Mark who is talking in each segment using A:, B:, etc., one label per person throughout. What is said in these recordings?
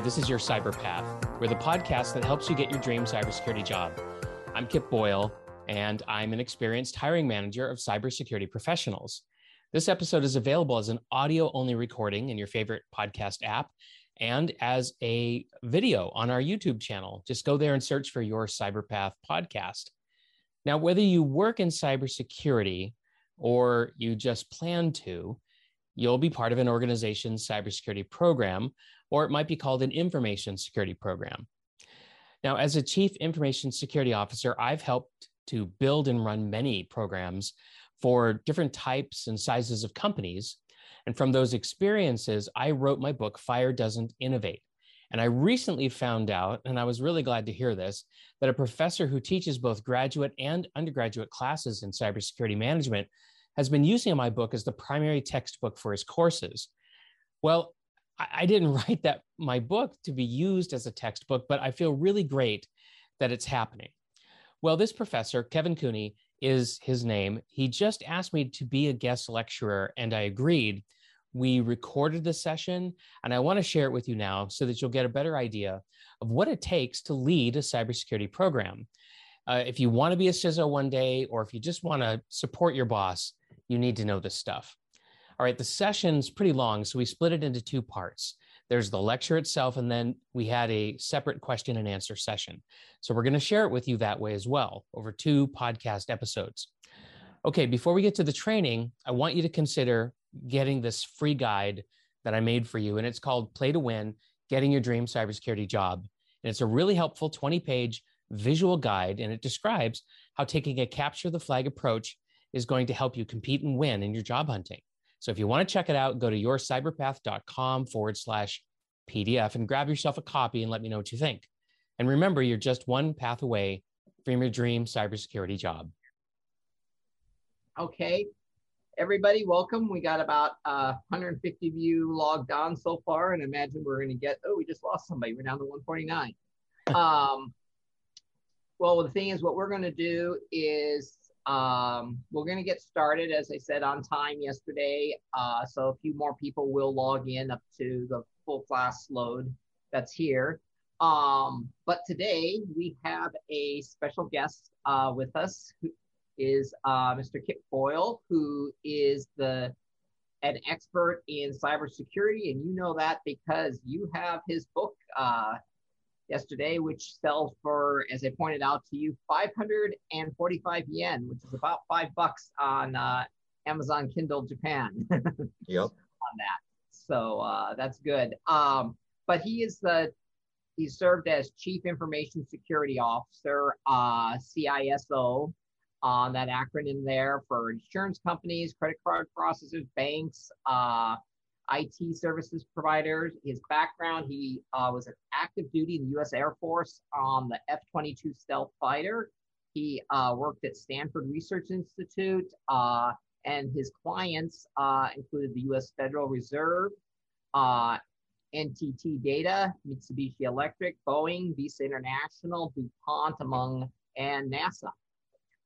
A: Hi, this is your Cyber Path. We're the podcast that helps you get your dream cybersecurity job. I'm Kip Boyle, and I'm an experienced hiring manager of cybersecurity professionals. This episode is available as an audio only recording in your favorite podcast app and as a video on our YouTube channel. Just go there and search for your Cyberpath podcast. Now, whether you work in cybersecurity or you just plan to, you'll be part of an organization's cybersecurity program, or it might be called an information security program. Now, as a chief information security officer, I've helped to build and run many programs for different types and sizes of companies. And from those experiences, I wrote my book, Fire Doesn't Innovate. And I recently found out, and I was really glad to hear this, that a professor who teaches both graduate and undergraduate classes in cybersecurity management has been using my book as the primary textbook for his courses. Well, I didn't write that my book to be used as a textbook, but I feel really great that it's happening. Well, this professor, Kevin Cooney, is his name. He just asked me to be a guest lecturer, and I agreed. We recorded the session, and I want to share it with you now so that you'll get a better idea of what it takes to lead a cybersecurity program. Uh, if you want to be a CISO one day, or if you just want to support your boss, you need to know this stuff. All right, the session's pretty long, so we split it into two parts. There's the lecture itself, and then we had a separate question and answer session. So we're going to share it with you that way as well over two podcast episodes. Okay, before we get to the training, I want you to consider getting this free guide that I made for you, and it's called Play to Win Getting Your Dream Cybersecurity Job. And it's a really helpful 20 page visual guide, and it describes how taking a capture the flag approach is going to help you compete and win in your job hunting. So if you want to check it out, go to yourcyberpath.com forward slash PDF and grab yourself a copy and let me know what you think. And remember, you're just one path away from your dream cybersecurity job.
B: Okay, everybody, welcome. We got about uh, 150 of you logged on so far, and imagine we're going to get. Oh, we just lost somebody. We're down to 149. um, well, the thing is, what we're going to do is um, we're going to get started, as I said, on time yesterday. Uh, so a few more people will log in up to the full class load that's here. Um, but today we have a special guest uh, with us who is uh, Mr. Kip Boyle, who is the an expert in cybersecurity, and you know that because you have his book uh, yesterday, which sells for, as I pointed out to you, 545 yen, which is about five bucks on uh, Amazon Kindle Japan.
C: yep.
B: On that, so uh, that's good. Um, but he is the he served as Chief Information Security Officer, uh, CISO, on that acronym there for insurance companies, credit card processors, banks, uh, IT services providers. His background, he uh, was an active duty in the U.S. Air Force on the F-22 stealth fighter. He uh, worked at Stanford Research Institute, uh, and his clients uh, included the U.S. Federal Reserve, uh, NTT Data, Mitsubishi Electric, Boeing, Visa International, DuPont, among, and NASA.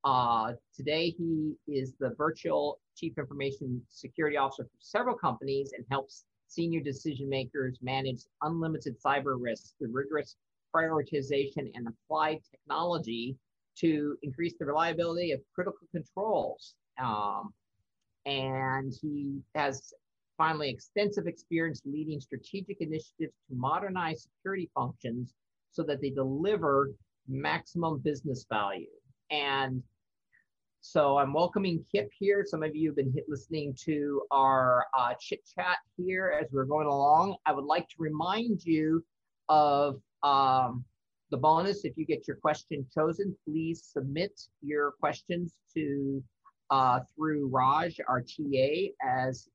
B: Uh, today, he is the virtual chief information security officer for several companies and helps senior decision makers manage unlimited cyber risks through rigorous prioritization and applied technology to increase the reliability of critical controls. Um, and he has finally extensive experience leading strategic initiatives to modernize security functions so that they deliver maximum business value. And so I'm welcoming Kip here. Some of you have been listening to our uh, chit chat here as we're going along. I would like to remind you of um, the bonus. If you get your question chosen, please submit your questions to uh, through Raj, our TA, as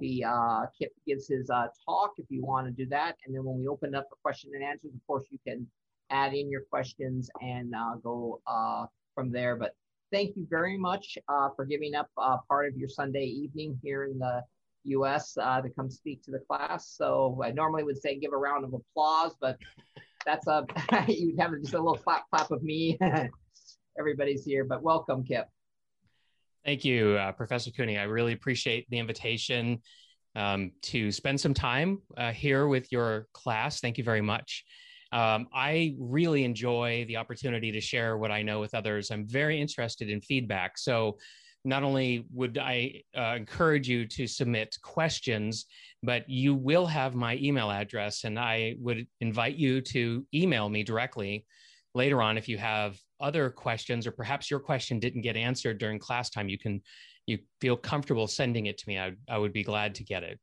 B: the uh, Kip gives his uh, talk. If you want to do that, and then when we open up for question and answers, of course you can add in your questions and uh, go uh, from there. But thank you very much uh, for giving up uh, part of your Sunday evening here in the U.S. Uh, to come speak to the class. So I normally would say give a round of applause, but that's a you'd have just a little clap clap of me. Everybody's here, but welcome, Kip.
A: Thank you, uh, Professor Cooney. I really appreciate the invitation. um, to spend some time uh, here with your class. Thank you very much. Um, I really enjoy the opportunity to share what I know with others. I'm very interested in feedback. So, not only would I uh, encourage you to submit questions, but you will have my email address, and I would invite you to email me directly later on if you have other questions, or perhaps your question didn't get answered during class time. You can you feel comfortable sending it to me. I, I would be glad to get it.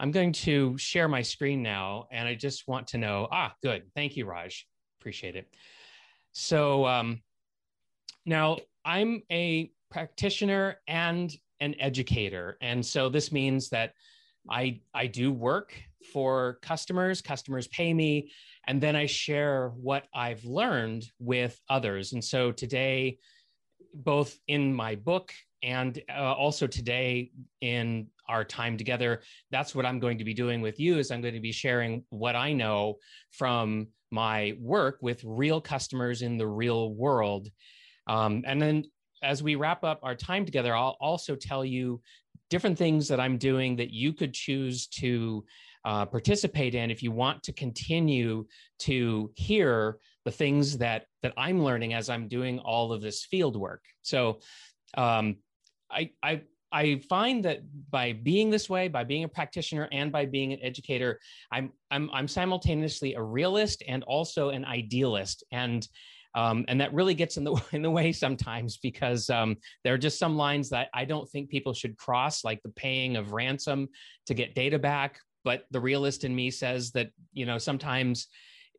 A: I'm going to share my screen now, and I just want to know. Ah, good. Thank you, Raj. Appreciate it. So um, now I'm a practitioner and an educator, and so this means that I I do work for customers. Customers pay me, and then I share what I've learned with others. And so today, both in my book and uh, also today in our time together that's what i'm going to be doing with you is i'm going to be sharing what i know from my work with real customers in the real world. Um, and then as we wrap up our time together i'll also tell you different things that i'm doing that you could choose to uh, participate in if you want to continue to hear the things that that i'm learning as i'm doing all of this field work. So um, I, I I find that by being this way, by being a practitioner and by being an educator, I'm I'm I'm simultaneously a realist and also an idealist, and um, and that really gets in the in the way sometimes because um, there are just some lines that I don't think people should cross, like the paying of ransom to get data back. But the realist in me says that you know sometimes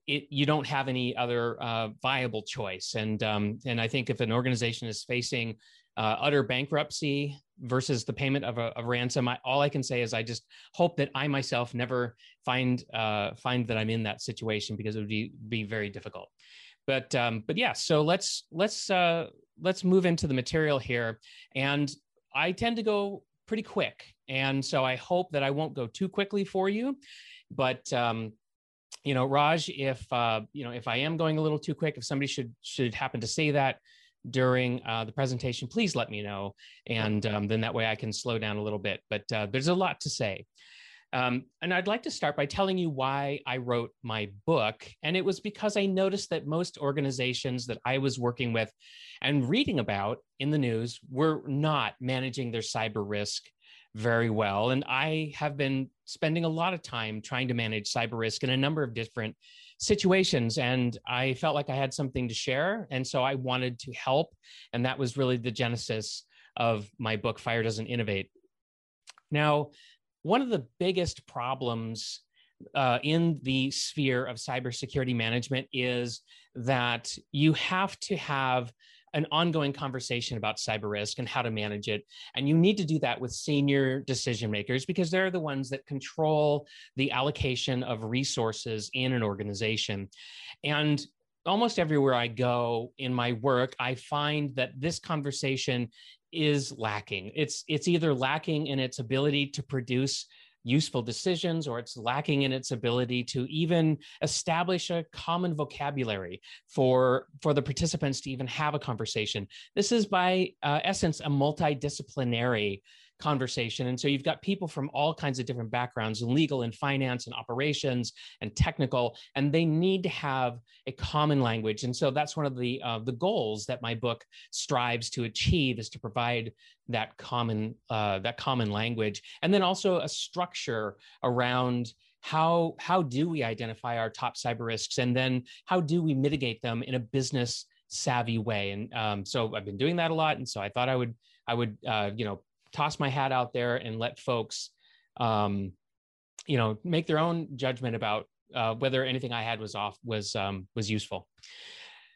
A: it, you don't have any other uh, viable choice. And um, and I think if an organization is facing uh, utter bankruptcy versus the payment of a, ransom. I, all I can say is I just hope that I myself never find uh, find that I'm in that situation because it would be be very difficult. But um, but yeah, so let's let's uh, let's move into the material here, and I tend to go pretty quick, and so I hope that I won't go too quickly for you, but. Um, you know, Raj, if uh, you know, if I am going a little too quick, if somebody should should happen to say that, during uh, the presentation, please let me know. And um, then that way I can slow down a little bit. But uh, there's a lot to say. Um, and I'd like to start by telling you why I wrote my book. And it was because I noticed that most organizations that I was working with and reading about in the news were not managing their cyber risk very well. And I have been spending a lot of time trying to manage cyber risk in a number of different situations and i felt like i had something to share and so i wanted to help and that was really the genesis of my book fire doesn't innovate now one of the biggest problems uh, in the sphere of cybersecurity management is that you have to have an ongoing conversation about cyber risk and how to manage it. And you need to do that with senior decision makers because they're the ones that control the allocation of resources in an organization. And almost everywhere I go in my work, I find that this conversation is lacking. It's it's either lacking in its ability to produce useful decisions or it's lacking in its ability to even establish a common vocabulary for for the participants to even have a conversation. This is by uh, essence a multidisciplinary conversation. And so you've got people from all kinds of different backgrounds legal and finance and operations and technical, and they need to have a common language. And so that's one of the uh, the goals that my book strives to achieve is to provide that common uh, that common language, and then also a structure around how how do we identify our top cyber risks, and then how do we mitigate them in a business savvy way. And um, so I've been doing that a lot, and so I thought I would I would uh, you know toss my hat out there and let folks, um, you know, make their own judgment about uh, whether anything I had was off was um, was useful.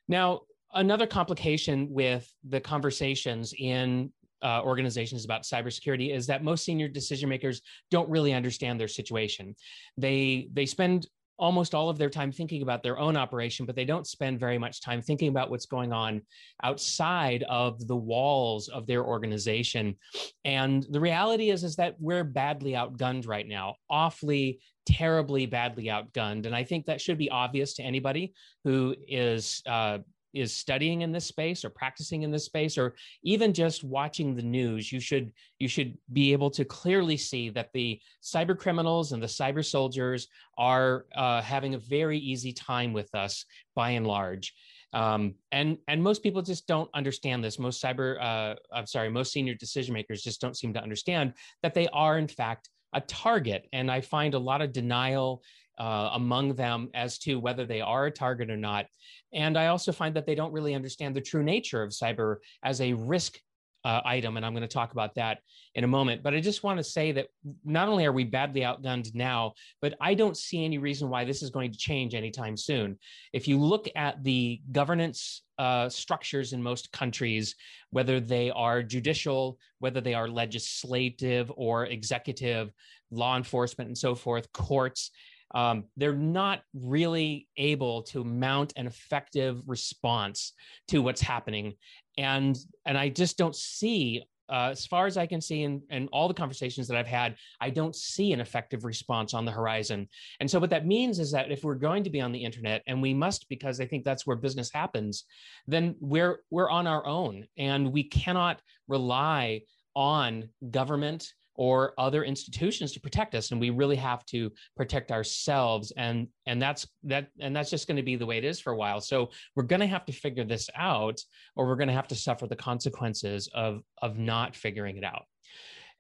A: Now, another complication with the conversations in uh, organizations about cybersecurity is that most senior decision makers don't really understand their situation. They they spend almost all of their time thinking about their own operation, but they don't spend very much time thinking about what's going on outside of the walls of their organization. And the reality is, is that we're badly outgunned right now, awfully, terribly badly outgunned. And I think that should be obvious to anybody who is uh, is studying in this space or practicing in this space or even just watching the news you should you should be able to clearly see that the cyber criminals and the cyber soldiers are uh, having a very easy time with us by and large. Um, and and most people just don't understand this. Most cyber uh, i'm sorry most senior decision makers just don't seem to understand that they are in fact a target. And i find a lot of denial uh, among them as to whether they are a target or not. And I also find that they don't really understand the true nature of cyber as a risk uh, item. And I'm going to talk about that in a moment. But I just want to say that not only are we badly outgunned now, but I don't see any reason why this is going to change anytime soon. If you look at the governance uh, structures in most countries, whether they are judicial, whether they are legislative or executive, law enforcement, and so forth, courts, um, they're not really able to mount an effective response to what's happening and and i just don't see uh, as far as I can see in, in all the conversations that I've had, I don't see an effective response on the horizon. And so, what that means is that if we're going to be on the internet, and we must because I think that's where business happens, then we're we're on our own, and we cannot rely on government or other institutions to protect us and we really have to protect ourselves and and that's that and that's just going to be the way it is for a while. So we're going to have to figure this out or we're going to have to suffer the consequences of of not figuring it out.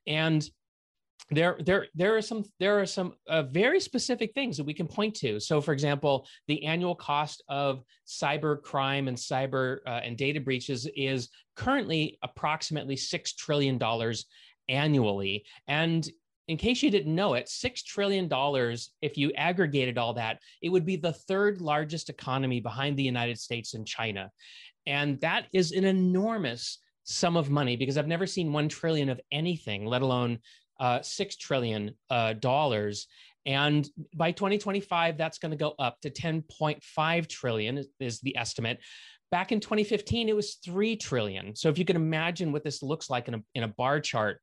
A: And there there there are some there are some uh, very specific things that we can point to. So for example the annual cost of cyber crime and cyber uh, and data breaches is currently approximately 6 trillion dollars annually. And in case you didn't know it, $6 trillion, if you aggregated all that, it would be the third largest economy behind the United States and China. And that is an enormous sum of money because I've never seen 1 trillion of anything, let alone uh, 6 trillion. Uh, dollars. And by 2025, that's going to go up to 10.5 trillion is the estimate. Back in 2015, it was 3 trillion. So if you can imagine what this looks like in a, in a bar chart,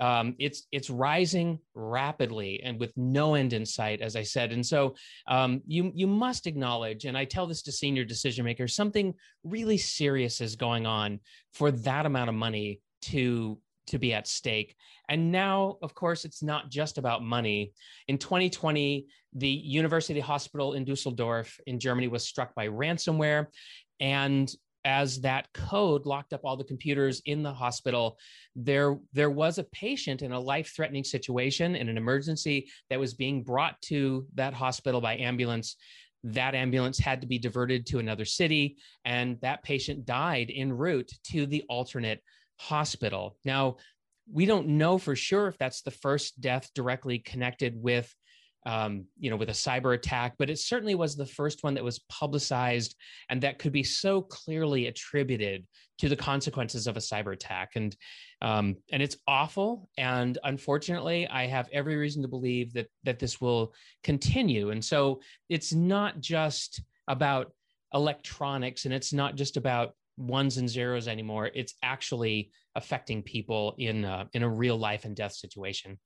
A: um, it's it's rising rapidly and with no end in sight, as I said. And so um, you you must acknowledge, and I tell this to senior decision makers, something really serious is going on for that amount of money to to be at stake. And now, of course, it's not just about money. In 2020, the University Hospital in Dusseldorf in Germany was struck by ransomware. And as that code locked up all the computers in the hospital, there, there was a patient in a life threatening situation in an emergency that was being brought to that hospital by ambulance. That ambulance had to be diverted to another city, and that patient died en route to the alternate hospital. Now, we don't know for sure if that's the first death directly connected with um, you know, with a cyber attack, but it certainly was the first one that was publicized and that could be so clearly attributed to the consequences of a cyber attack. And um, and it's awful. And unfortunately, I have every reason to believe that that this will continue. And so it's not just about electronics, and it's not just about ones and zeros anymore. It's actually affecting people in uh, in a real life and death situation.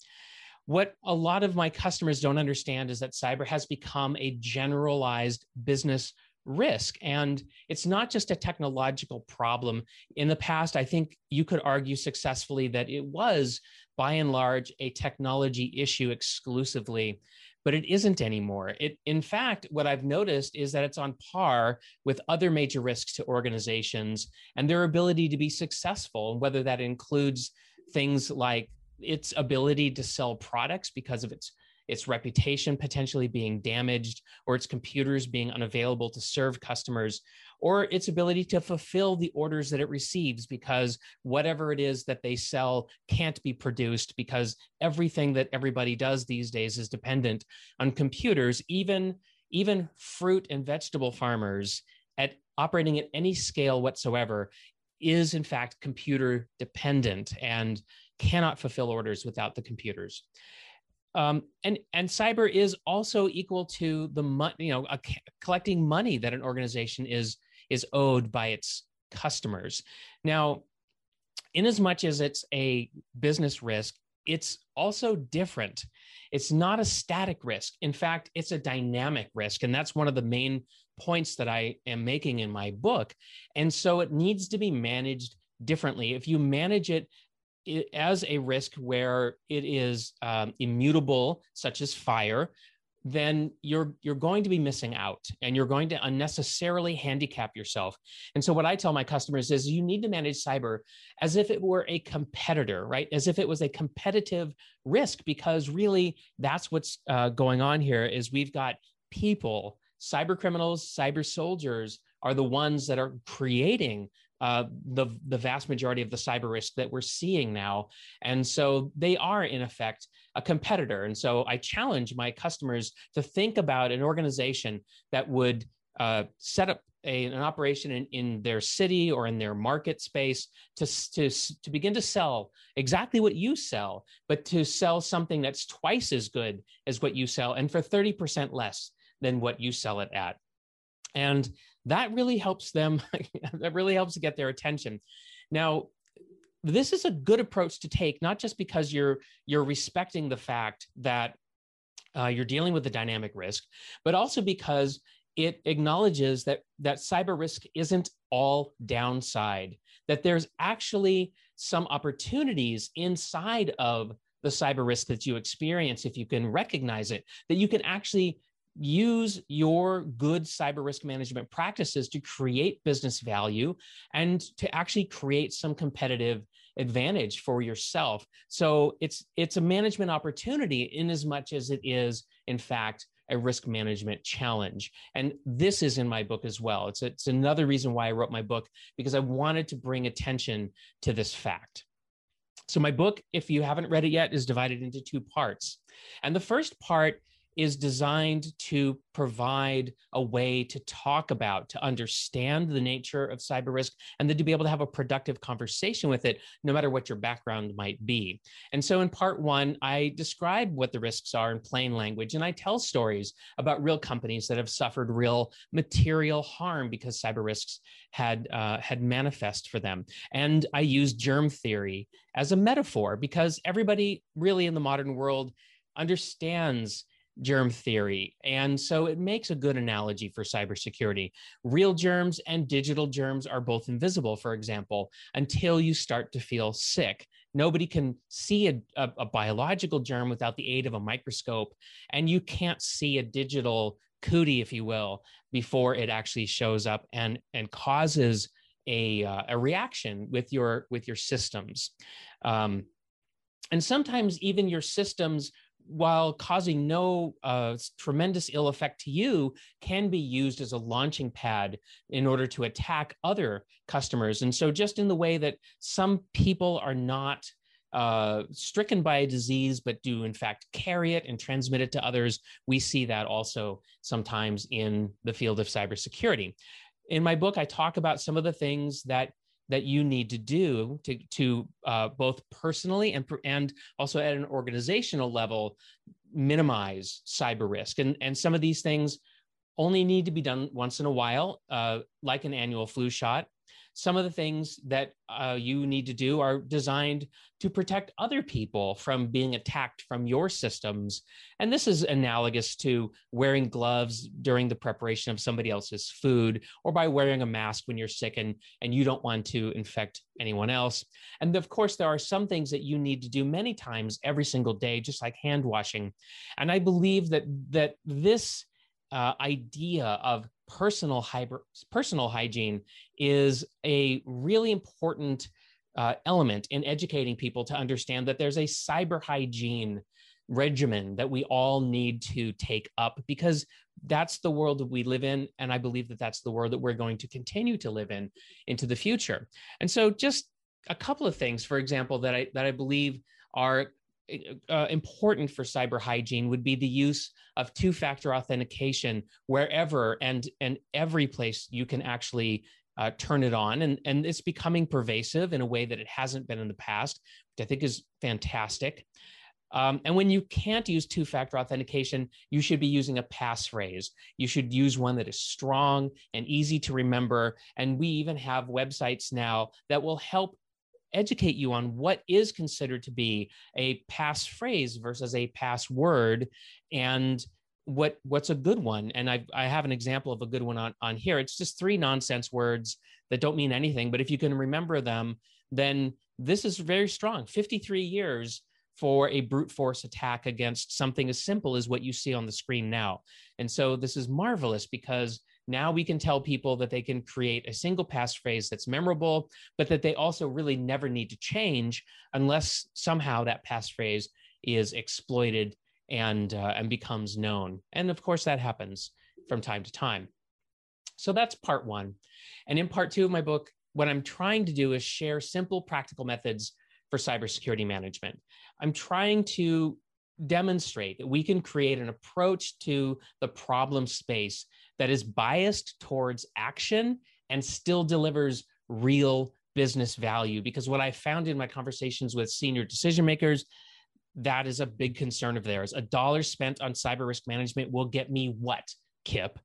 A: What a lot of my customers don't understand is that cyber has become a generalized business risk. And it's not just a technological problem. In the past, I think you could argue successfully that it was, by and large, a technology issue exclusively, but it isn't anymore. It, in fact, what I've noticed is that it's on par with other major risks to organizations and their ability to be successful, and whether that includes things like its ability to sell products because of its its reputation potentially being damaged or its computers being unavailable to serve customers or its ability to fulfill the orders that it receives because whatever it is that they sell can't be produced because everything that everybody does these days is dependent on computers even even fruit and vegetable farmers at operating at any scale whatsoever is in fact computer dependent and cannot fulfill orders without the computers. Um, and and cyber is also equal to the money, you know, a, collecting money that an organization is is owed by its customers. Now, in as much as it's a business risk, it's also different. It's not a static risk. In fact, it's a dynamic risk, and that's one of the main points that I am making in my book. And so it needs to be managed differently. If you manage it as a risk where it is um, immutable, such as fire, then you're you're going to be missing out and you're going to unnecessarily handicap yourself. And so what I tell my customers is you need to manage cyber as if it were a competitor, right? As if it was a competitive risk because really that's what's uh, going on here is we've got people, cyber criminals, cyber soldiers are the ones that are creating uh, the the vast majority of the cyber risk that we're seeing now, and so they are in effect a competitor. And so I challenge my customers to think about an organization that would uh, set up a, an operation in, in their city or in their market space to, to, to begin to sell exactly what you sell, but to sell something that's twice as good as what you sell and for 30% less than what you sell it at. And that really helps them, that really helps to get their attention. Now, this is a good approach to take, not just because you're you're respecting the fact that uh, you're dealing with the dynamic risk, but also because it acknowledges that that cyber risk isn't all downside. That there's actually some opportunities inside of the cyber risk that you experience if you can recognize it. That you can actually use your good cyber risk management practices to create business value and to actually create some competitive advantage for yourself. So it's it's a management opportunity in as much as it is in fact a risk management challenge. And this is in my book as well. It's it's another reason why i wrote my book because i wanted to bring attention to this fact. So my book if you haven't read it yet is divided into two parts. And the first part is designed to provide a way to talk about, to understand the nature of cyber risk, and then to be able to have a productive conversation with it, no matter what your background might be. And so in part one, I describe what the risks are in plain language, and I tell stories about real companies that have suffered real material harm because cyber risks had uh, had manifest for them. And I use germ theory as a metaphor because everybody really in the modern world understands germ theory. And so it makes a good analogy for cybersecurity. Real germs and digital germs are both invisible, for example, until you start to feel sick. Nobody can see a, a, a biological germ without the aid of a microscope, and you can't see a digital cootie, if you will, before it actually shows up and, and causes a, uh, a reaction with your with your systems. Um, and sometimes even your systems while causing no uh, tremendous ill effect to you, can be used as a launching pad in order to attack other customers. And so, just in the way that some people are not uh, stricken by a disease, but do in fact carry it and transmit it to others, we see that also sometimes in the field of cybersecurity. In my book, I talk about some of the things that that you need to do to, to uh, both personally and, and also at an organizational level minimize cyber risk. And, and some of these things only need to be done once in a while, uh, like an annual flu shot some of the things that uh, you need to do are designed to protect other people from being attacked from your systems. And this is analogous to wearing gloves during the preparation of somebody else's food or by wearing a mask when you're sick and, and you don't want to infect anyone else. And of course, there are some things that you need to do many times every single day, just like hand washing. And I believe that that this uh, idea of personal personal hygiene is a really important uh, element in educating people to understand that there's a cyber hygiene regimen that we all need to take up because that's the world that we live in and i believe that that's the world that we're going to continue to live in into the future. And so just a couple of things for example that i that i believe are uh, important for cyber hygiene would be the use of two-factor authentication wherever and and every place you can actually uh, turn it on and and it's becoming pervasive in a way that it hasn't been in the past which i think is fantastic um, and when you can't use two factor authentication, you should be using a passphrase. You should use one that is strong and easy to remember. And we even have websites now that will help educate you on what is considered to be a passphrase versus a password and what what's a good one. And i i have an example of a good one on on here. It's just three nonsense words that don't mean anything but if you can remember them then this is very strong. 53 years for a brute force attack against something as simple as what you see on the screen now. And so this is marvelous because now we can tell people that they can create a single passphrase that's memorable but that they also really never need to change unless somehow that passphrase is exploited and uh, and becomes known. And of course that happens from time to time. So that's part one. And in part two of my book what i'm trying to do is share simple practical methods for cybersecurity management. I'm trying to demonstrate that we can create an approach to the problem space that is biased towards action and still delivers real business value because what i found in my conversations with senior decision makers that is a big concern of theirs. A dollar spent on cyber risk management will get me what, Kip?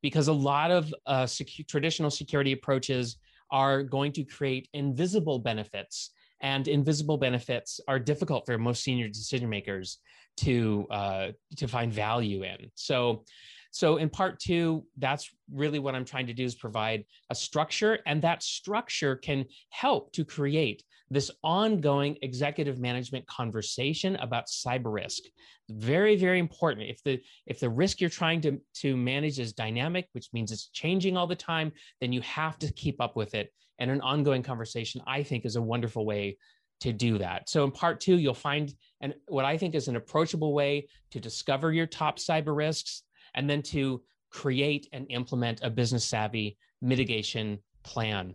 A: Because a lot of uh, secu- traditional security approaches are going to create invisible benefits, and invisible benefits are difficult for most senior decision makers to uh, to find value in. So, so in part two, that's really what I'm trying to do is provide a structure, and that structure can help to create this ongoing executive management conversation about cyber risk. Very, very important. If the if the risk you're trying to, to manage is dynamic, which means it's changing all the time, then you have to keep up with it. And an ongoing conversation, I think, is a wonderful way to do that. So in part two, you'll find and what I think is an approachable way to discover your top cyber risks and then to create and implement a business savvy mitigation plan.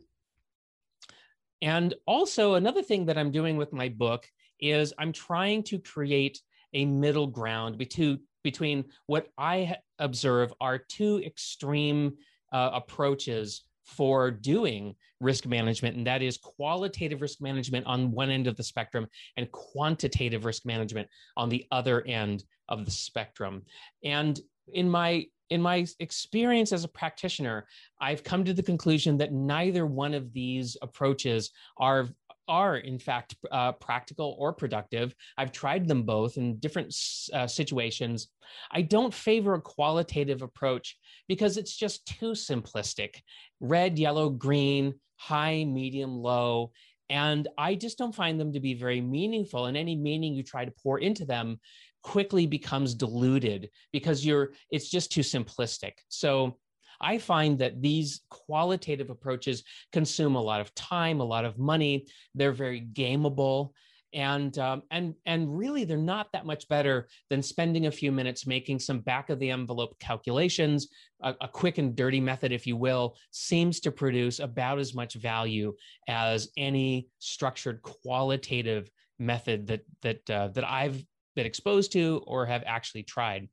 A: And also, another thing that I'm doing with my book is I'm trying to create a middle ground between, between what I observe are two extreme uh, approaches for doing risk management, and that is qualitative risk management on one end of the spectrum and quantitative risk management on the other end of the spectrum. And in my in my experience as a practitioner, I've come to the conclusion that neither one of these approaches are are in fact uh, practical or productive. I've tried them both in different uh, situations. I don't favor a qualitative approach because it's just too simplistic. Red, yellow, green, high, medium, low. And I just don't find them to be very meaningful. And any meaning you try to pour into them quickly becomes diluted because you're it's just too simplistic so i find that these qualitative approaches consume a lot of time a lot of money. They're very gameable. And um, and and really they're not that much better than spending a few minutes making some back of the envelope calculations. A, a, quick and dirty method if you will seems to produce about as much value as any structured qualitative method that that uh, that I've been exposed to or have actually tried.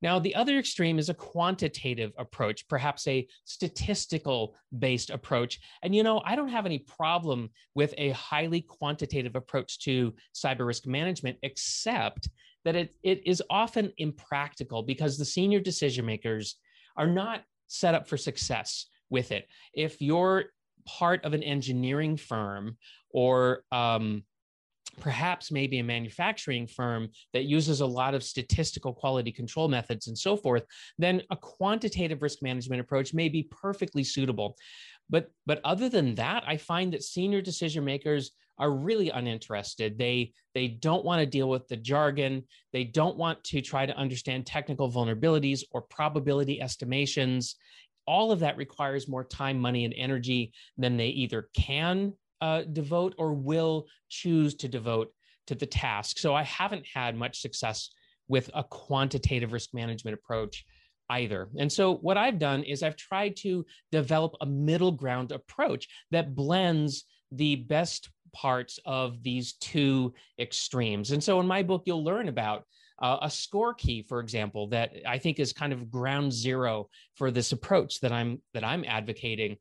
A: Now, the other extreme is a quantitative approach, perhaps a statistical based approach. And, you know, I don't have any problem with a highly quantitative approach to cyber risk management, except that it, it is often impractical because the senior decision makers are not set up for success with it. If you're part of an engineering firm or um, perhaps maybe a manufacturing firm that uses a lot of statistical quality control methods and so forth, then a quantitative risk management approach may be perfectly suitable. But, but other than that, I find that senior decision makers are really uninterested. They, they don't want to deal with the jargon. They don't want to try to understand technical vulnerabilities or probability estimations. All of that requires more time, money, and energy than they either can uh, devote or will choose to devote to the task. So I haven't had much success with a quantitative risk management approach either. And so what I've done is I've tried to develop a middle ground approach that blends the best parts of these two extremes. And so in my book, you'll learn about uh, a score key, for example, that I think is kind of ground zero for this approach that I'm that I'm advocating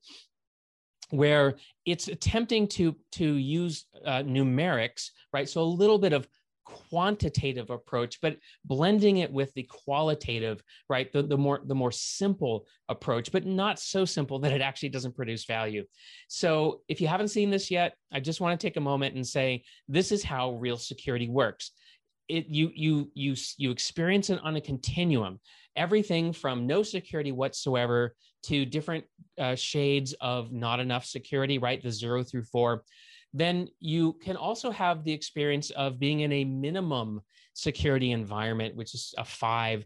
A: where it's attempting to to use uh, numerics right? So a little bit of quantitative approach but blending it with the qualitative right? The, the more the more simple approach but not so simple that it actually doesn't produce value. So if you haven't seen this yet i just want to take a moment and say this is how real security works. It you you you you experience it on a continuum everything from no security whatsoever to different uh, shades of not enough security right? The zero through four. Then you can also have the experience of being in a minimum security environment which is a five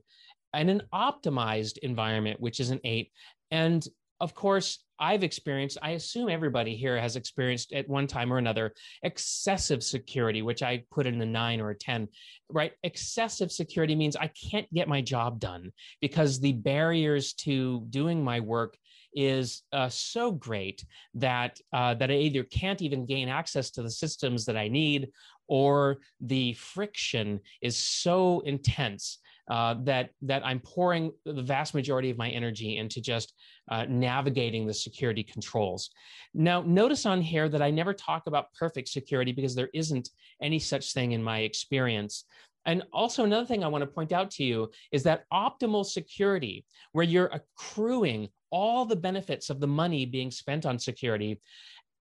A: and an optimized environment which is an eight. And of course, I've experienced, I assume everybody here has experienced at one time or another excessive security, which I put in a nine or a 10, right? Excessive security means I can't get my job done because the barriers to doing my work is uh, so great that uh, that I either can't even gain access to the systems that I need, or the friction is so intense uh, that that I'm pouring the vast majority of my energy into just uh, navigating the security controls. Now, notice on here that I never talk about perfect security because there isn't any such thing in my experience. And also, another thing I want to point out to you is that optimal security, where you're accruing all the benefits of the money being spent on security,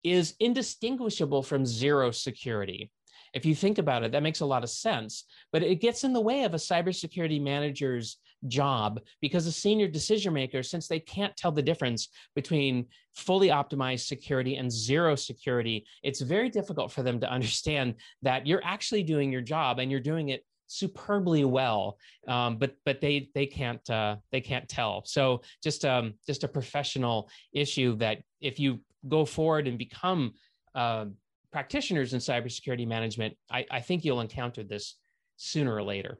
A: is indistinguishable from zero security. If you think about it, that makes a lot of sense, but it gets in the way of a cybersecurity manager's job because a senior decision maker, since they can't tell the difference between fully optimized security and zero security, it's very difficult for them to understand that you're actually doing your job and you're doing it superbly well um, but but they they can't uh, they can't tell. So just um just a professional issue that if you go forward and become uh, practitioners in cybersecurity management, I, I think you'll encounter this sooner or later.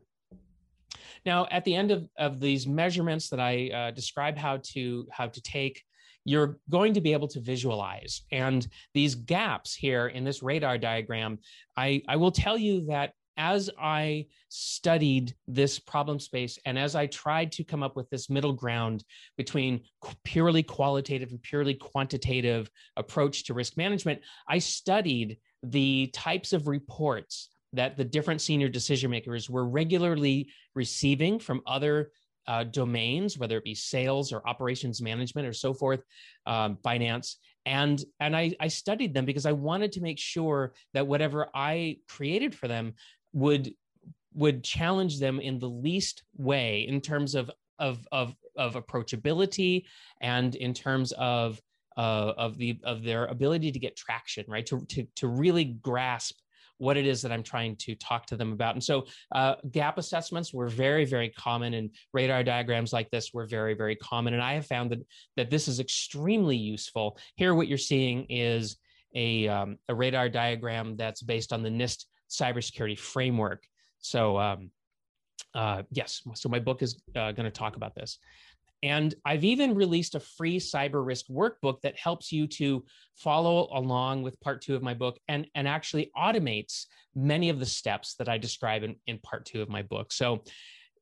A: Now, at the end of, of these measurements that I uh, describe how to how to take, you're going to be able to visualize. And these gaps here in this radar diagram, I, I will tell you that as I studied this problem space and as I tried to come up with this middle ground between purely qualitative and purely quantitative approach to risk management, I studied the types of reports that the different senior decision makers were regularly receiving from other uh, domains, whether it be sales or operations management or so forth, um, finance, and and I, I studied them because I wanted to make sure that whatever I created for them would would challenge them in the least way in terms of of of, of approachability and in terms of uh, of the of their ability to get traction right to, to to really grasp what it is that I'm trying to talk to them about. And so uh, gap assessments were very, very common and radar diagrams like this were very, very common. And I have found that, that this is extremely useful. Here, what you're seeing is a, um, a radar diagram that's based on the NIST cybersecurity framework. So, um, uh, yes, so my book is uh, going to talk about this. And I've even released a free cyber risk workbook that helps you to follow along with part two of my book and, and actually automates many of the steps that I describe in, in part two of my book. So,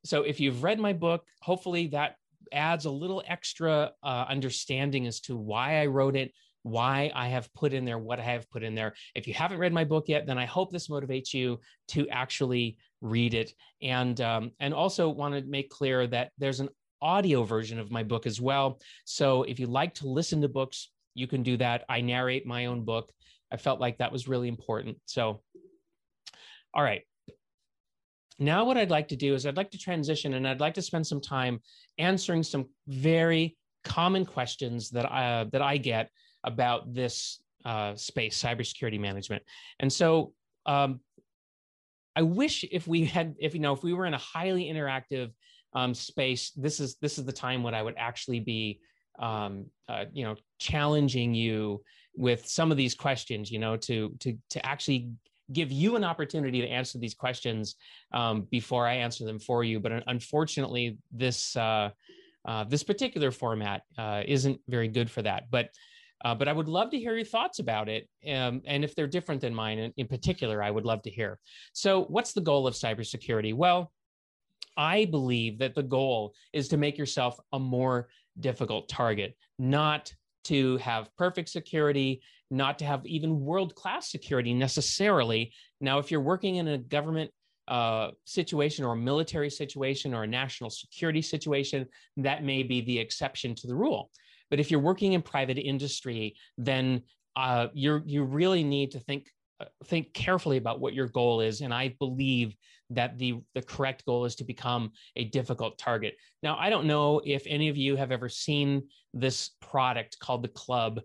A: so if you've read my book, hopefully that adds a little extra uh, understanding as to why I wrote it, why I have put in there what I have put in there. If you haven't read my book yet, then I hope this motivates you to actually read it. And um, and also want to make clear that there's an audio version of my book as well. So if you like to listen to books, you can do that. I narrate my own book. I felt like that was really important. So, all right. Now, what I'd like to do is I'd like to transition and I'd like to spend some time answering some very common questions that I, that I get about this uh, space, cybersecurity management. And so um, I wish if we had, if you know, if we were in a highly interactive um, space, this is this is the time when I would actually be, um, uh, you know, challenging you with some of these questions. You know, to to to actually give you an opportunity to answer these questions um, before I answer them for you. But unfortunately, this uh, uh, this particular format uh, isn't very good for that. But uh, but I would love to hear your thoughts about it. Um, and if they're different than mine in, in particular, I would love to hear. So, what's the goal of cybersecurity? Well, I believe that the goal is to make yourself a more difficult target, not to have perfect security, not to have even world class security necessarily. Now, if you're working in a government uh, situation or a military situation or a national security situation, that may be the exception to the rule. But if you're working in private industry, then uh, you you really need to think uh, think carefully about what your goal is. And i believe that the the correct goal is to become a difficult target. Now i don't know if any of you have ever seen this product called the club.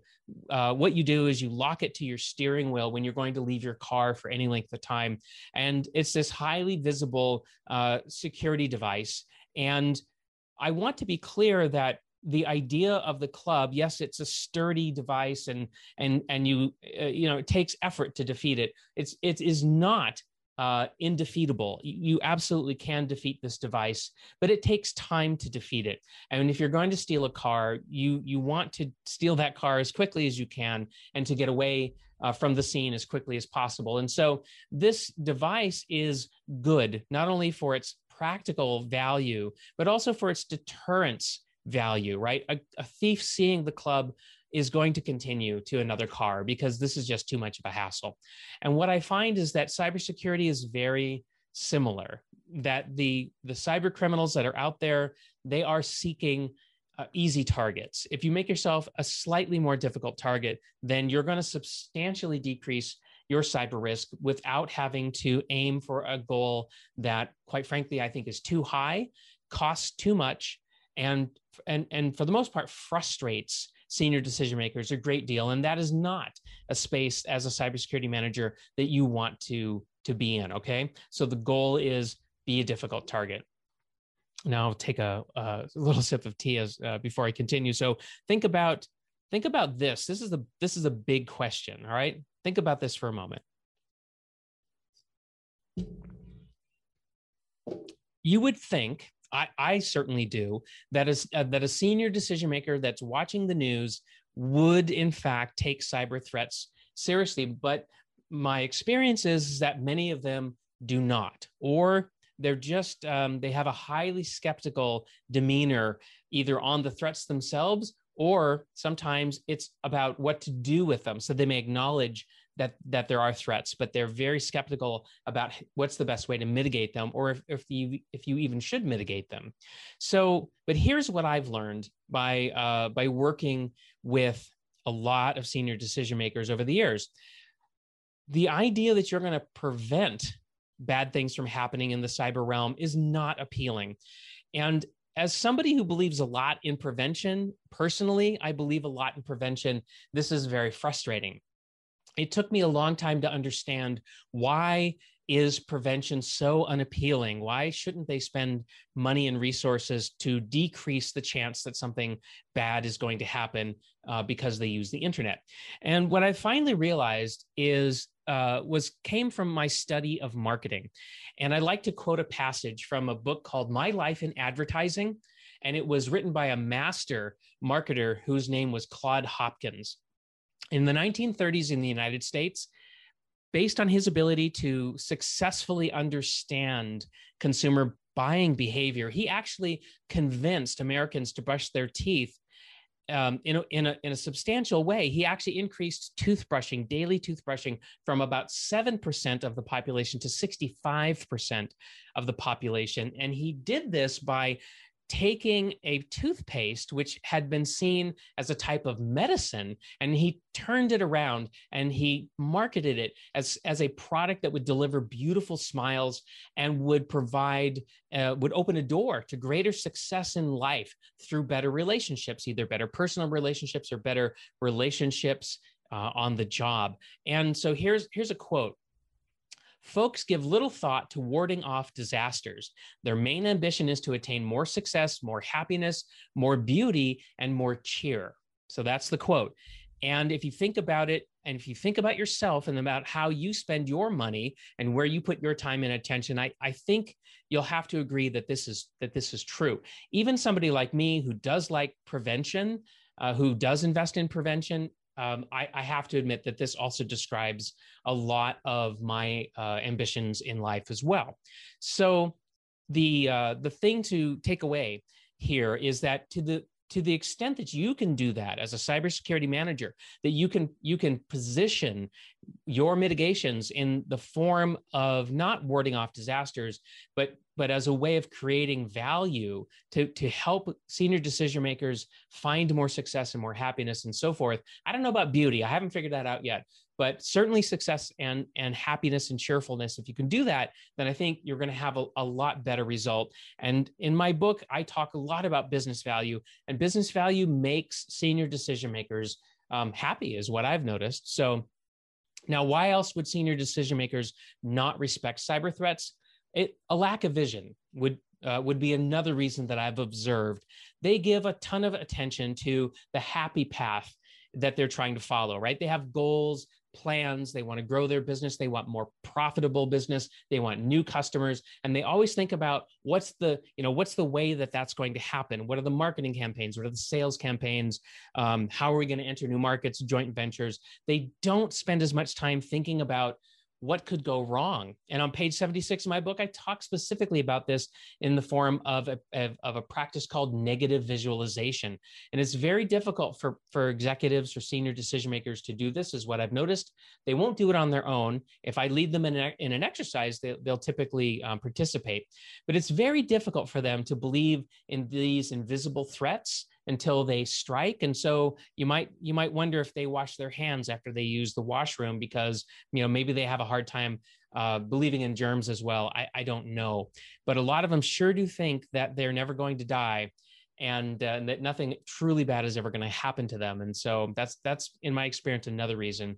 A: Uh, what you do is you lock it to your steering wheel when you're going to leave your car for any length of time. And it's this highly visible uh, security device. And i want to be clear that the idea of the club yes it's a sturdy device and and and you uh, you know it takes effort to defeat it it's it is not uh, indefeatable. You absolutely can defeat this device, but it takes time to defeat it. And if you're going to steal a car, you you want to steal that car as quickly as you can and to get away uh, from the scene as quickly as possible. And so this device is good not only for its practical value, but also for its deterrence value, right? A, a, thief seeing the club is going to continue to another car because this is just too much of a hassle. And what I find is that cybersecurity is very similar that the the cyber criminals that are out there they are seeking uh, easy targets if you make yourself a slightly more difficult target then you're going to substantially decrease your cyber risk without having to aim for a goal that quite frankly i think is too high costs too much and and and for the most part frustrates senior decision makers a great deal and that is not a space as a cybersecurity manager that you want to to be in okay so the goal is be a difficult target now I'll take a, a little sip of tea as uh, before I continue. So think about think about this. This is the this is a big question. All right, think about this for a moment. You would think I, I certainly do, that is uh, that a senior decision maker that's watching the news would in fact take cyber threats seriously. But my experience is that many of them do not, or they're just um, they have a highly skeptical demeanor either on the threats themselves or sometimes it's about what to do with them so they may acknowledge that that there are threats, but they're very skeptical about what's the best way to mitigate them, or if if you if you even should mitigate them. So, but here's what I've learned by uh, by working with a lot of senior decision makers over the years. The idea that you're going to prevent bad things from happening in the cyber realm is not appealing. And as somebody who believes a lot in prevention, personally, I believe a lot in prevention. This is very frustrating it took me a long time to understand why is prevention so unappealing? Why shouldn't they spend money and resources to decrease the chance that something bad is going to happen uh, because they use the internet? And what i finally realized is uh, was came from my study of marketing. And i like to quote a passage from a book called my life in advertising and it was written by a master marketer whose name was claude hopkins in the 1930s in the United States, based on his ability to successfully understand consumer buying behavior, he actually convinced Americans to brush their teeth um, in, a, in, a, in a substantial way. He actually increased toothbrushing, daily toothbrushing, from about 7% of the population to 65% of the population. And he did this by taking a toothpaste which had been seen as a type of medicine and he turned it around and he marketed it as, as a product that would deliver beautiful smiles and would provide uh, would open a door to greater success in life through better relationships either better personal relationships or better relationships uh, on the job. And so here's here's a quote Folks give little thought to warding off disasters. Their main ambition is to attain more success, more happiness, more beauty, and more cheer. So that's the quote. And if you think about it, and if you think about yourself and about how you spend your money and where you put your time and attention, I, I think you'll have to agree that this is that this is true. Even somebody like me who does like prevention, uh, who does invest in prevention, um, I, I, have to admit that this also describes a lot of my uh, ambitions in life as well. So the uh, the thing to take away here is that to the to the extent that you can do that as a cybersecurity manager, that you can you can position your mitigations in the form of not warding off disasters, but but as a way of creating value to, to help senior decision makers find more success and more happiness and so forth. I don't know about beauty. I haven't figured that out yet. but certainly success and and happiness and cheerfulness if you can do that then i think you're going to have a, a lot better result and in my book i talk a lot about business value and business value makes senior decision makers um, happy is what i've noticed so now why else would senior decision makers not respect cyber threats it, a lack of vision would uh, would be another reason that I've observed. They give a ton of attention to the happy path that they're trying to follow, right? They have goals, plans, they want to grow their business, they want more profitable business, they want new customers, and they always think about what's the, you know, what's the way that that's going to happen? What are the marketing campaigns? What are the sales campaigns? Um, how are we going to enter new markets, joint ventures? They don't spend as much time thinking about what could go wrong. And on page 76 of my book i talk specifically about this in the form of a, of a practice called negative visualization. And it's very difficult for for executives or senior decision makers to do this is what i've noticed. They won't do it on their own. If i lead them in, a, in an exercise they, will typically um, participate. But it's very difficult for them to believe in these invisible threats until they strike. And so you might you might wonder if they wash their hands after they use the washroom because you know maybe they have a hard time uh, believing in germs as well. I, I don't know. But a lot of them sure do think that they're never going to die and, uh, that nothing truly bad is ever going to happen to them. And so that's that's in my experience another reason.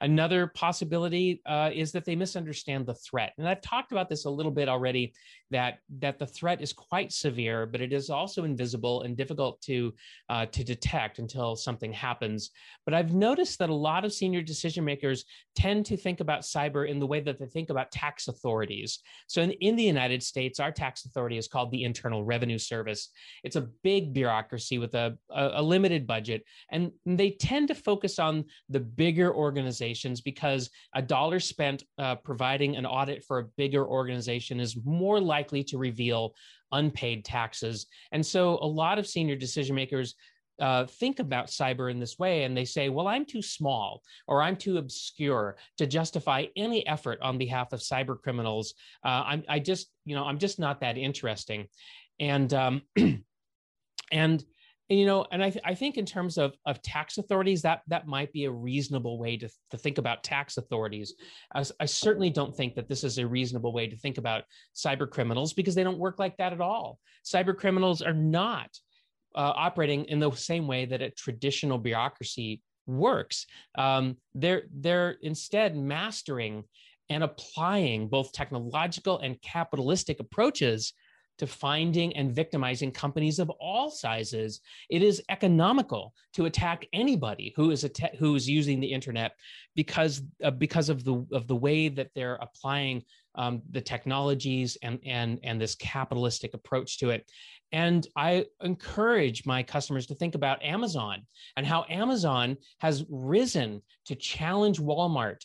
A: Another possibility uh, is that they misunderstand the threat. And I've talked about this a little bit already that, that the threat is quite severe, but it is also invisible and difficult to, uh, to detect until something happens. But I've noticed that a lot of senior decision makers tend to think about cyber in the way that they think about tax authorities. So in, in the United States, our tax authority is called the Internal Revenue Service. It's a big bureaucracy with a, a, a limited budget, and they tend to focus on the bigger organizations because a dollar spent uh, providing an audit for a bigger organization is more likely to reveal unpaid taxes. And so a lot of senior decision makers uh, think about cyber in this way and they say, well, I'm too small or I'm too obscure to justify any effort on behalf of cyber criminals. Uh, I'm, I just, you know, I'm just not that interesting. And, um, and and, you know and I, th- I think in terms of, of tax authorities that that might be a reasonable way to, to think about tax authorities. I, I certainly don't think that this is a reasonable way to think about cyber criminals because they don't work like that at all. Cyber criminals are not uh, operating in the same way that a traditional bureaucracy works. Um, they're they're instead mastering and applying both technological and capitalistic approaches to finding and victimizing companies of all sizes. It is economical to attack anybody who is te- who is using the internet because uh, because of the of the way that they're applying um, the technologies and and and this capitalistic approach to it. And I encourage my customers to think about Amazon and how Amazon has risen to challenge Walmart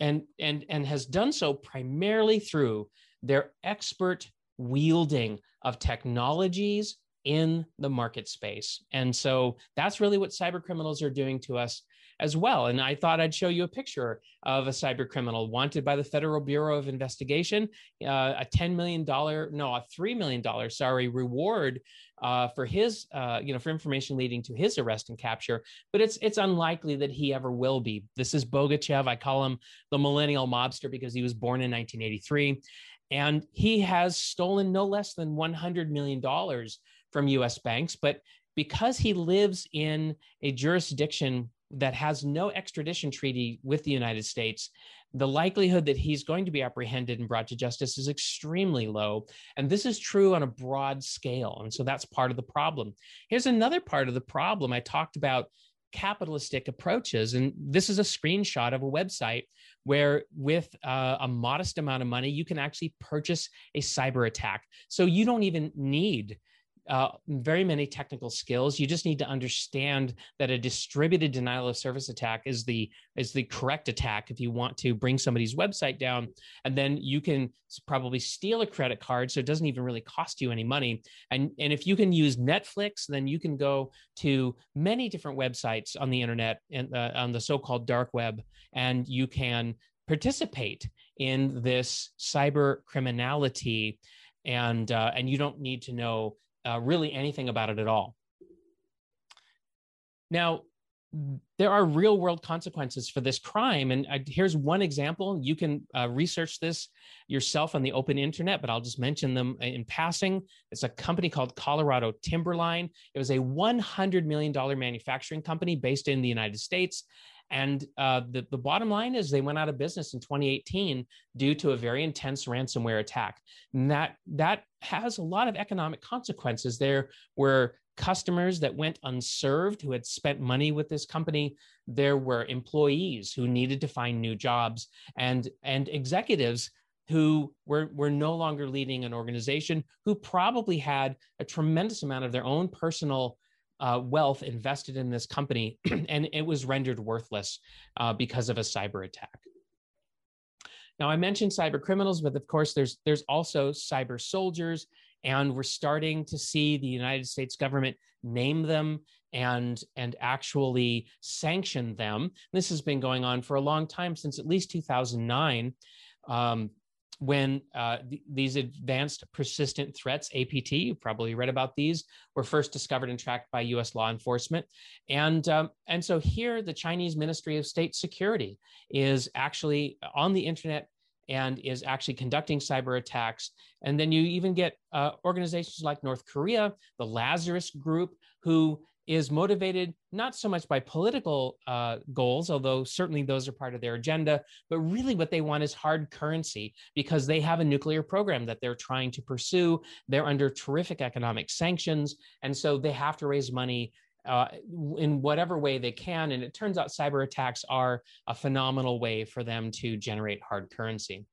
A: and and and has done so primarily through their expert wielding of technologies in the market space. And so that's really what cyber criminals are doing to us as well. And I thought I'd show you a picture of a cyber criminal wanted by the Federal Bureau of Investigation, uh, a $10 million, no, a $3 million, sorry, reward uh, for his, uh, you know, for information leading to his arrest and capture. But it's it's unlikely that he ever will be. This is Bogachev. I call him the millennial mobster because he was born in 1983. And he has stolen no less than $100 million from US banks. But because he lives in a jurisdiction that has no extradition treaty with the United States, the likelihood that he's going to be apprehended and brought to justice is extremely low. And this is true on a broad scale. And so that's part of the problem. Here's another part of the problem. I talked about capitalistic approaches. And this is a screenshot of a website where, with uh, a modest amount of money, you can actually purchase a cyber attack. So you don't even need uh, very many technical skills. You just need to understand that a distributed denial of service attack is the is the correct attack if you want to bring somebody's website down, and then you can probably steal a credit card, so it doesn't even really cost you any money. And and if you can use Netflix, then you can go to many different websites on the internet and uh, on the so-called dark web, and you can participate in this cyber criminality and uh, and you don't need to know uh, really anything about it at all. Now, there are real world consequences for this crime. And I, here's one example. You can uh, research this yourself on the open internet, but I'll just mention them in passing. It's a company called Colorado Timberline. It was a $100 million manufacturing company based in the United States. And uh, the, the bottom line is they went out of business in 2018 due to a very intense ransomware attack. And that, that has a lot of economic consequences. There were customers that went unserved who had spent money with this company. There were employees who needed to find new jobs and, and executives who were, were no longer leading an organization who probably had a tremendous amount of their own personal uh, wealth invested in this company, and it was rendered worthless uh, because of a cyber attack. Now, I mentioned cyber criminals, but of course, there's there's also cyber soldiers, and we're starting to see the United States government name them and and actually sanction them. This has been going on for a long time, since at least 2009. Um, when uh, th- these advanced persistent threats, APT, you probably read about these, were first discovered and tracked by U.S. law enforcement, and um, and so here the Chinese Ministry of State Security is actually on the internet and is actually conducting cyber attacks. And then you even get uh, organizations like North Korea, the Lazarus Group, who is motivated not so much by political uh, goals, although certainly those are part of their agenda, but really what they want is hard currency because they have a nuclear program that they're trying to pursue. They're under terrific economic sanctions. And so they have to raise money uh, in whatever way they can. And it turns out cyber attacks are a phenomenal way for them to generate hard currency.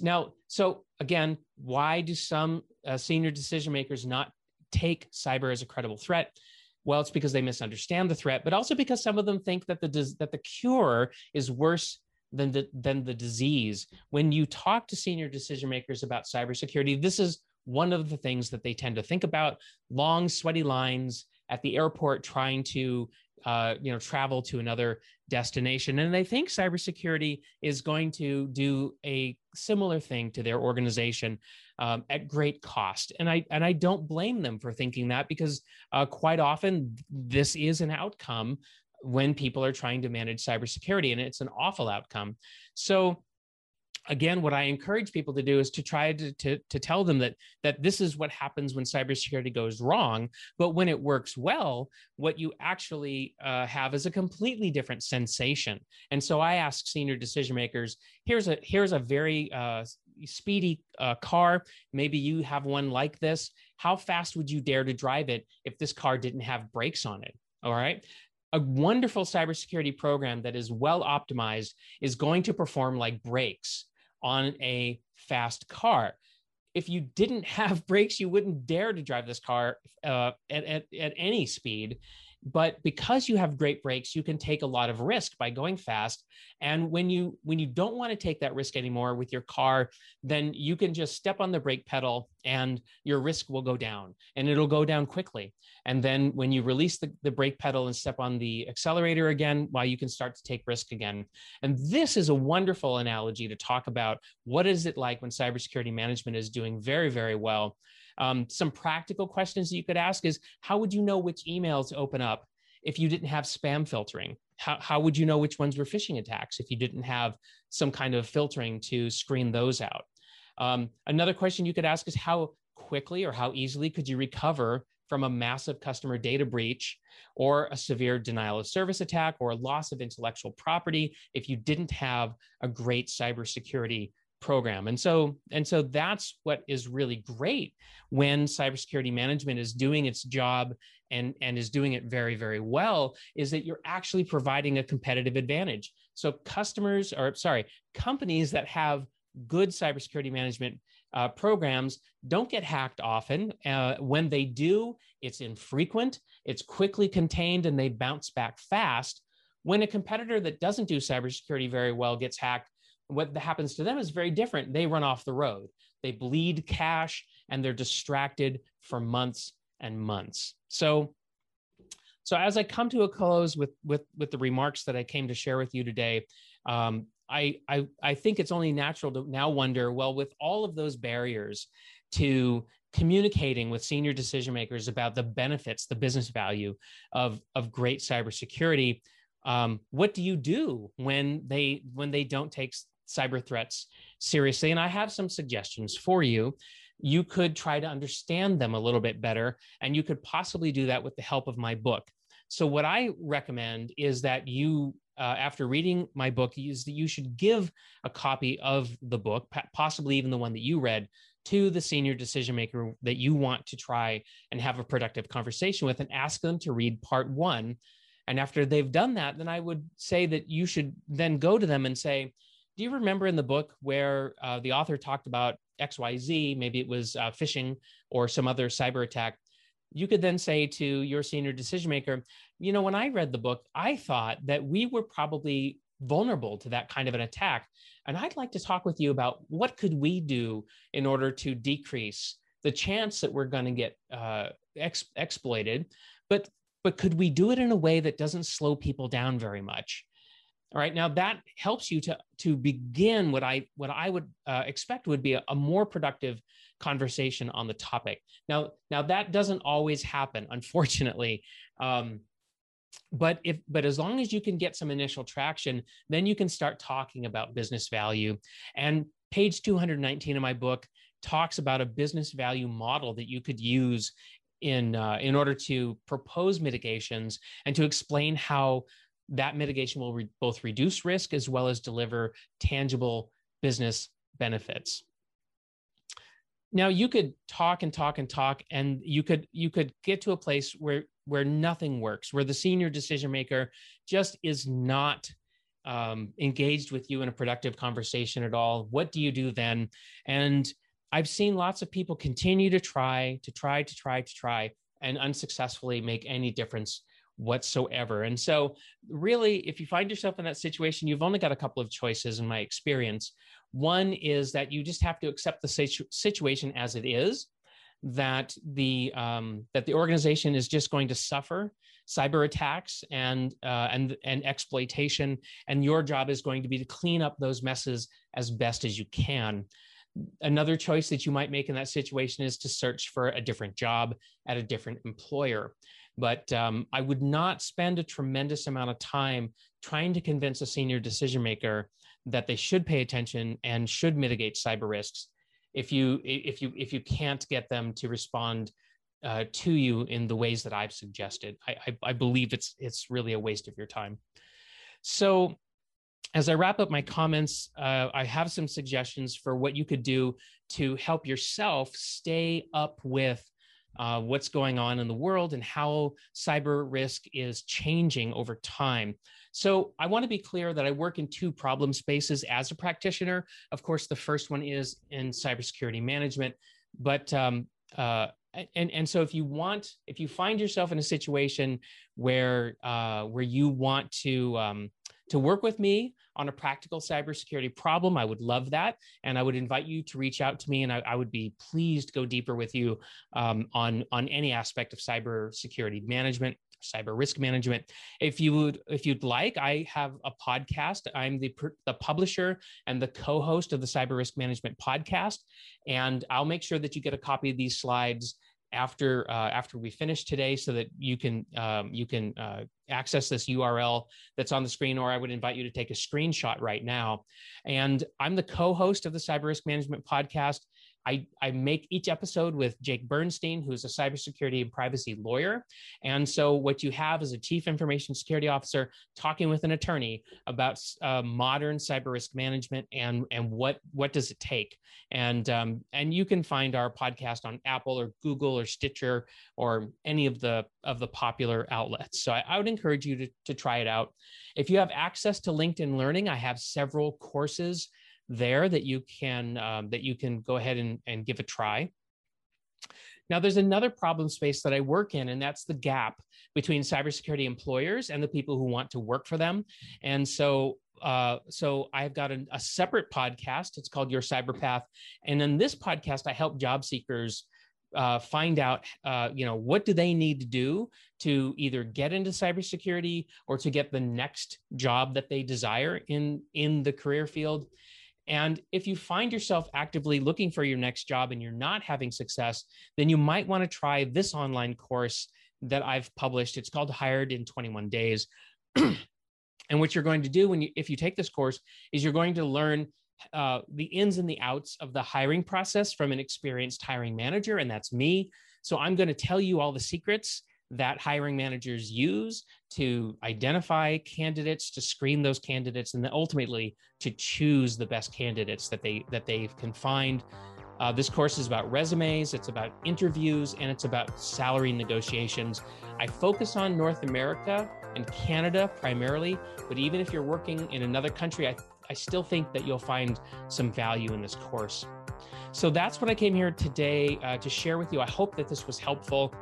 A: Now, so again, why do some uh, senior decision makers not take cyber as a credible threat? Well, it's because they misunderstand the threat, but also because some of them think that the that the cure is worse than the than the disease. When you talk to senior decision makers about cybersecurity, this is one of the things that they tend to think about: long, sweaty lines at the airport trying to uh, you know travel to another destination and they think cybersecurity is going to do a similar thing to their organization um, at great cost. And I and I don't blame them for thinking that because uh, quite often this is an outcome when people are trying to manage cybersecurity, and it's an awful outcome. So again, what I encourage people to do is to try to, to, to, tell them that, that this is what happens when cybersecurity goes wrong. But when it works well, what you actually uh, have is a completely different sensation. And so I ask senior decision makers, here's a, here's a very uh, speedy uh, car. Maybe you have one like this. How fast would you dare to drive it if this car didn't have brakes on it? All right a wonderful cybersecurity program that is well optimized is going to perform like brakes on a fast car. If you didn't have brakes, you wouldn't dare to drive this car uh, at, at, at any speed. But because you have great brakes, you can take a lot of risk by going fast. And when you when you don't want to take that risk anymore with your car, then you can just step on the brake pedal and your risk will go down and it'll go down quickly. And then when you release the, the brake pedal and step on the accelerator again, well, you can start to take risk again. And this is a wonderful analogy to talk about what is it like when cybersecurity management is doing very, very well. Um, some practical questions that you could ask is how would you know which emails to open up if you didn't have spam filtering? How, how would you know which ones were phishing attacks if you didn't have some kind of filtering to screen those out? Um, another question you could ask is how quickly or how easily could you recover from a massive customer data breach or a severe denial of service attack or a loss of intellectual property if you didn't have a great cybersecurity program. And so and so that's what is really great when cybersecurity management is doing its job and and is doing it very very well is that you're actually providing a competitive advantage. So customers or sorry, companies that have good cybersecurity management uh, programs don't get hacked often. Uh, when they do, it's infrequent, it's quickly contained, and they bounce back fast. When a competitor that doesn't do cybersecurity very well gets hacked, what happens to them is very different. They run off the road, they bleed cash, and they're distracted for months and months. So, so as I come to a close with with with the remarks that I came to share with you today, um, I, I I think it's only natural to now wonder, well, with all of those barriers to communicating with senior decision makers about the benefits, the business value of, of great cybersecurity. Um, what do you do when they when they don't take cyber threats seriously? And I have some suggestions for you. You could try to understand them a little bit better, and you could possibly do that with the help of my book. So, what I recommend is that you, uh, after reading my book, is that you should give a copy of the book, possibly even the one that you read, to the senior decision maker that you want to try and have a productive conversation with and ask them to read part one. And after they've done that, then I would say that you should then go to them and say, Do you remember in the book where uh, the author talked about XYZ? Maybe it was uh, phishing or some other cyber attack. You could then say to your senior decision maker, You know, when I read the book, I thought that we were probably vulnerable to that kind of an attack and I'd like to talk with you about what could we do in order to decrease the chance that we're going to get uh, ex- exploited, but but could we do it in a way that doesn't slow people down very much? All right, now that helps you to to begin what I what I would uh, expect would be a, a more productive conversation on the topic. Now, now that doesn't always happen, unfortunately. Um, but if but as long as you can get some initial traction then you can start talking about business value and page 219 of my book talks about a business value model that you could use in uh, in order to propose mitigations and to explain how that mitigation will re- both reduce risk as well as deliver tangible business benefits. Now you could talk and talk and talk and you could you could get to a place where where nothing works where the senior decision maker just is not um, engaged with you in a productive conversation at all. What do you do then? And i've seen lots of people continue to try to try to try to try and unsuccessfully make any difference whatsoever and so really if you find yourself in that situation you've only got a couple of choices in my experience one is that you just have to accept the situ- situation as it is, that the um, that the organization is just going to suffer cyber attacks and uh, and and exploitation, and your job is going to be to clean up those messes as best as you can. Another choice that you might make in that situation is to search for a different job at a different employer. But um, I would not spend a tremendous amount of time trying to convince a senior decision maker that they should pay attention and should mitigate cyber risks if you if you if you can't get them to respond uh, to you in the ways that I've suggested. I, I, I believe it's it's really a waste of your time. So as I wrap up my comments, uh, I have some suggestions for what you could do to help yourself stay up with uh, what's going on in the world and how cyber risk is changing over time. So I want to be clear that I work in two problem spaces as a practitioner. Of course, the first one is in cybersecurity management, but um, uh, and and so if you want, if you find yourself in a situation where uh, where you want to um, to work with me on a practical cybersecurity problem, I would love that. And I would invite you to reach out to me, and I, I would be pleased to go deeper with you um, on, on any aspect of cybersecurity management cyber risk management. If you would, if you'd like, I have a podcast. I'm the the publisher and the co-host of the Cyber Risk Management podcast, and I'll make sure that you get a copy of these slides after uh, after we finish today, so that you can um, you can uh, access this URL that's on the screen, or I would invite you to take a screenshot right now. And I'm the co-host of the Cyber Risk Management podcast. I, I make each episode with Jake Bernstein, who's a cybersecurity and privacy lawyer. And so, what you have is a chief information security officer talking with an attorney about uh, modern cyber risk management and, and what, what does it take. And, um, and you can find our podcast on Apple or Google or Stitcher or any of the, of the popular outlets. So, I, I would encourage you to, to try it out. If you have access to LinkedIn Learning, I have several courses there that you can um, that you can go ahead and, and give a try. Now, there's another problem space that I work in, and that's the gap between cybersecurity employers and the people who want to work for them. And so, uh, so I've got a, a separate podcast. It's called Your Cyber Path, and in this podcast, I help job seekers uh, find out, uh, you know, what do they need to do to either get into cybersecurity or to get the next job that they desire in in the career field And if you find yourself actively looking for your next job and you're not having success, then you might want to try this online course that I've published. It's called Hired in 21 Days. and what you're going to do when you, if you take this course, is you're going to learn uh, the ins and the outs of the hiring process from an experienced hiring manager, and that's me. So I'm going to tell you all the secrets that hiring managers use to identify candidates, to screen those candidates, and then ultimately to choose the best candidates that they that they can find. Uh, this course is about resumes, it's about interviews, and it's about salary negotiations. I focus on North America and Canada primarily, but even if you're working in another country, I, I still think that you'll find some value in this course. So that's what I came here today uh, to share with you. I hope that this was helpful.